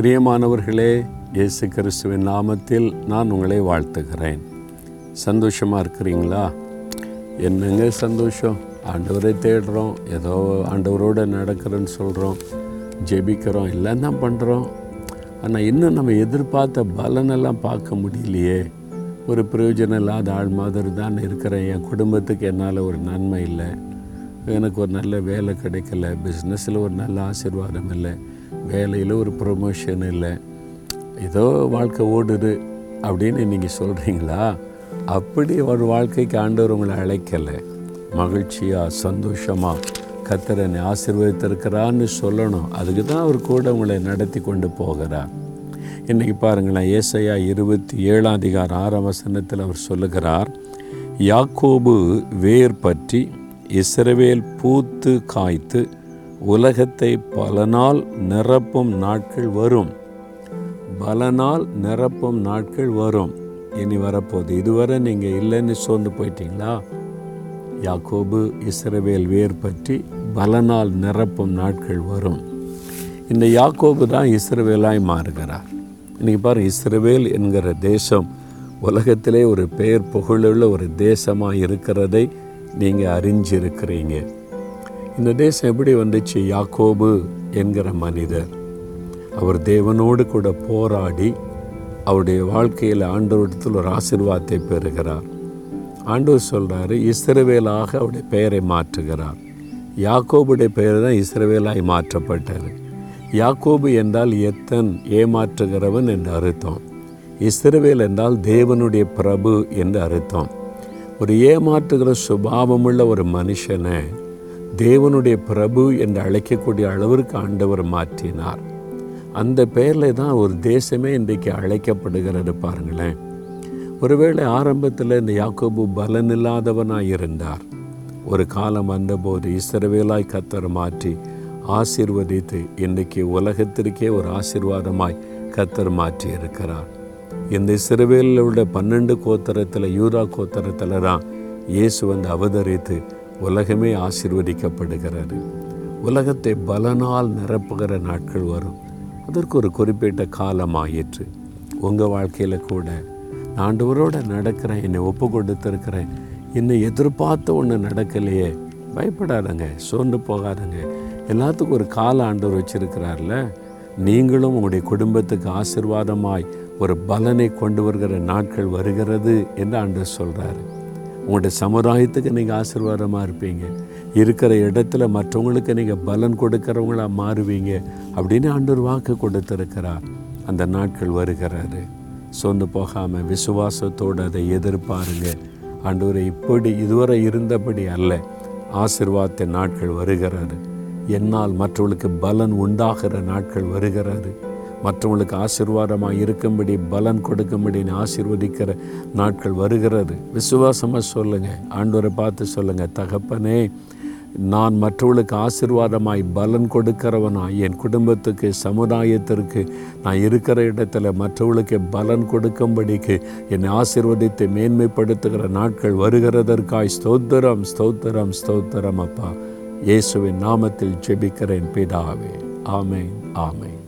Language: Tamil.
பிரியமானவர்களே இயேசு கிறிஸ்துவின் நாமத்தில் நான் உங்களை வாழ்த்துகிறேன். சந்தோஷமாக இருக்கிறீங்களா? என்னங்க சந்தோஷம்? ஆண்டவரை தேடுறோம் ஏதோ ஆண்டவரோடு நடக்கிறேன்னு சொல்கிறோம் ஜெபிக்கிறோம் எல்லாம் தான் பண்ணுறோம் ஆனால் இன்னும் நம்ம எதிர்பார்த்த பலனெல்லாம் பார்க்க முடியலையே. ஒரு பிரயோஜனம் இல்லாத ஆள் மாதிரி தான் இருக்கிறேன். என் குடும்பத்துக்கு என்னால் ஒரு நன்மை இல்லை. எனக்கு ஒரு நல்ல வேலை கிடைக்கல. பிஸ்னஸில் ஒரு நல்ல ஆசீர்வாதம் இல்லை. வேலையில் ஒரு ப்ரொமோஷன் இல்லை. ஏதோ வாழ்க்கை ஓடுது அப்படின்னு நீங்கள் சொல்கிறீங்களா அப்படி ஒரு வாழ்க்கைக்கு ஆண்டவர் உங்களை அழைக்கலை. மகிழ்ச்சியாக சந்தோஷமாக கத்தரனை ஆசீர்வதித்திருக்கிறான்னு சொல்லணும். அதுக்கு தான் அவர் கூட உங்களை நடத்தி கொண்டு போகிறார். இன்றைக்கி பாருங்களேன் ஏசையா இருபத்தி ஏழாம் அதிகாரம் ஆறாம் வசனத்தில் அவர் சொல்லுகிறார் யாக்கோபு வேர் பற்றி இஸ்ரவேல் பூத்து காய்த்து உலகத்தை பல நாள் நிரப்பும் நாட்கள் வரும். பல நாள் நிரப்பும் நாட்கள் வரும். இனி வரப்போகுது. இதுவரை நீங்கள் இல்லைன்னு சோர்ந்து போயிட்டீங்களா? யாக்கோபு இஸ்ரவேல் வேர் பற்றி பல நாள் நிரப்பும் நாட்கள் வரும். இந்த யாக்கோபு தான் இஸ்ரவேலாய் மாறுகிறார். இன்றைக்கி பாரு இஸ்ரவேல் என்கிற தேசம் உலகத்திலே ஒரு பெயர் புகழுள்ள ஒரு தேசமாக இருக்கிறதை நீங்கள் அறிஞ்சிருக்கிறீங்க. இந்த தேசம் எப்படி வந்துச்சு? யாக்கோபு என்கிற மனிதர். அவர் தேவனோடு கூட போராடி அவருடைய வாழ்க்கையில் ஆண்டவரிடத்தில் ஒரு ஆசிர்வாதத்தை பெறுகிறார். ஆண்டவர் சொல்கிறாரு இஸ்ரவேலாக அவருடைய பெயரை மாற்றுகிறார். யாக்கோபுடைய பெயர் தான் இஸ்ரவேலாய் மாற்றப்பட்டது. யாக்கோபு என்றால் எத்தன் ஏமாற்றுகிறவன் என்று அர்த்தம். இஸ்ரவேல் என்றால் தேவனுடைய பிரபு என்று அர்த்தம். ஒரு ஏமாற்றுகிற சுபாவமுள்ள ஒரு மனுஷனை தேவனுடைய பிரபு என்று அழைக்கக்கூடிய அளவிற்கு ஆண்டவர் மாற்றினார். அந்த பெயரில் தான் ஒரு தேசமே இன்றைக்கு அழைக்கப்படுகிறது பாருங்களேன். ஒருவேளை ஆரம்பத்தில் இந்த யாக்கோபு பலனில்லாதவனாக இருந்தார். ஒரு காலம் வந்தபோது இசரவேலாய் கத்தர் மாற்றி ஆசிர்வதித்து இன்றைக்கு உலகத்திற்கே ஒரு ஆசிர்வாதமாய் கத்தர் மாற்றி இருக்கிறார் இந்த இஸ்ரவேலில் உள்ள பன்னெண்டு கோத்தரத்தில் யூதா கோத்தரத்தில் தான் இயேசு வந்து அவதரித்து உலகமே ஆசிர்வதிக்கப்படுகிறது. உலகத்தை பலனால் நிரப்புகிற நாட்கள் வரும். அதற்கு ஒரு குறிப்பிட்ட காலம் ஆயிற்று. உங்கள் வாழ்க்கையில் கூட நான் நடக்கிறேன் என்னை ஒப்பு கொடுத்துருக்கிறேன் என்னை எதிர்பார்த்த ஒன்று நடக்கலையே. பயப்படாதங்க சோர்ந்து போகாதங்க. எல்லாத்துக்கும் ஒரு கால ஆண்டவர் வச்சுருக்கிறார்ல. நீங்களும் உங்களுடைய குடும்பத்துக்கு ஆசிர்வாதமாய் ஒரு பலனை கொண்டு வருகிற நாட்கள் வருகிறது என்று ஆண்டவர் சொல்கிறாரு உங்களுடைய சமுதாயத்துக்கு நீங்கள் ஆசீர்வாதமாக இருப்பீங்க. இருக்கிற இடத்துல மற்றவங்களுக்கு நீங்கள் பலன் கொடுக்குறவங்களாக மாறுவீங்க அப்படின்னு ஆண்டவர் வாக்கு கொடுத்துருக்கிறார். அந்த நாட்கள் வருகிறாரு சொந்து போகாமல் விசுவாசத்தோடு அதை எதிர்பாருங்க. ஆண்டவரை இப்படி இதுவரை இருந்தபடி அல்ல. ஆசிர்வாத நாட்கள் வருகிறது. என்னால் மற்றவர்களுக்கு பலன் உண்டாகிற நாட்கள் வருகிறது. மற்றவங்களுக்கு ஆசீர்வாதமாக இருக்கும்படி பலன் கொடுக்கும்படி ஆசீர்வதிக்கிற நாட்கள் வருகிறது. விசுவாசமாக சொல்லுங்கள் ஆண்டவரை பார்த்து சொல்லுங்கள் தகப்பனே நான் மற்றவர்களுக்கு ஆசிர்வாதமாய் பலன் கொடுக்கிறவனாய் என் குடும்பத்துக்கு சமுதாயத்திற்கு நான் இருக்கிற இடத்துல மற்றவர்களுக்கு பலன் கொடுக்கும்படிக்கு என்னை ஆசிர்வதித்து மேன்மைப்படுத்துகிற நாட்கள் வருகிறதற்காய் ஸ்தோத்திரம் ஸ்தோத்திரம் ஸ்தோத்திரம் அப்பா. இயேசுவின் நாமத்தில் ஜெபிக்கிறேன் பிதாவே. ஆமேன் ஆமேன்.